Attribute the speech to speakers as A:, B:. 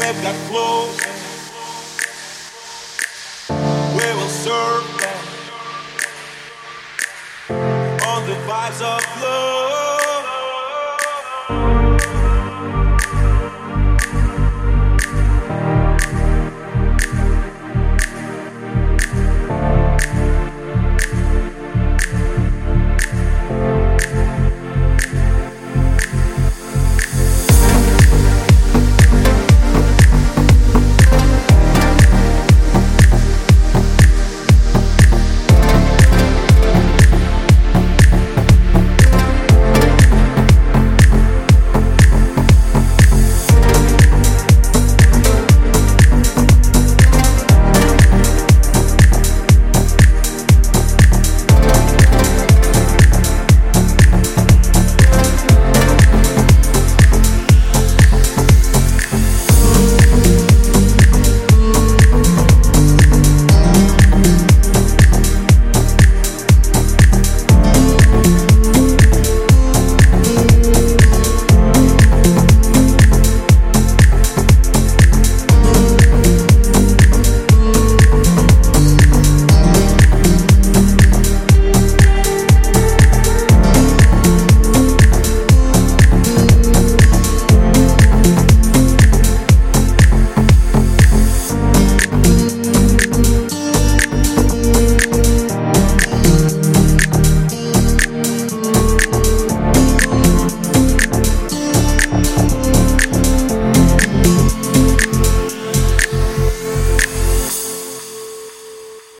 A: web got flows. We will serve on the vibes of love.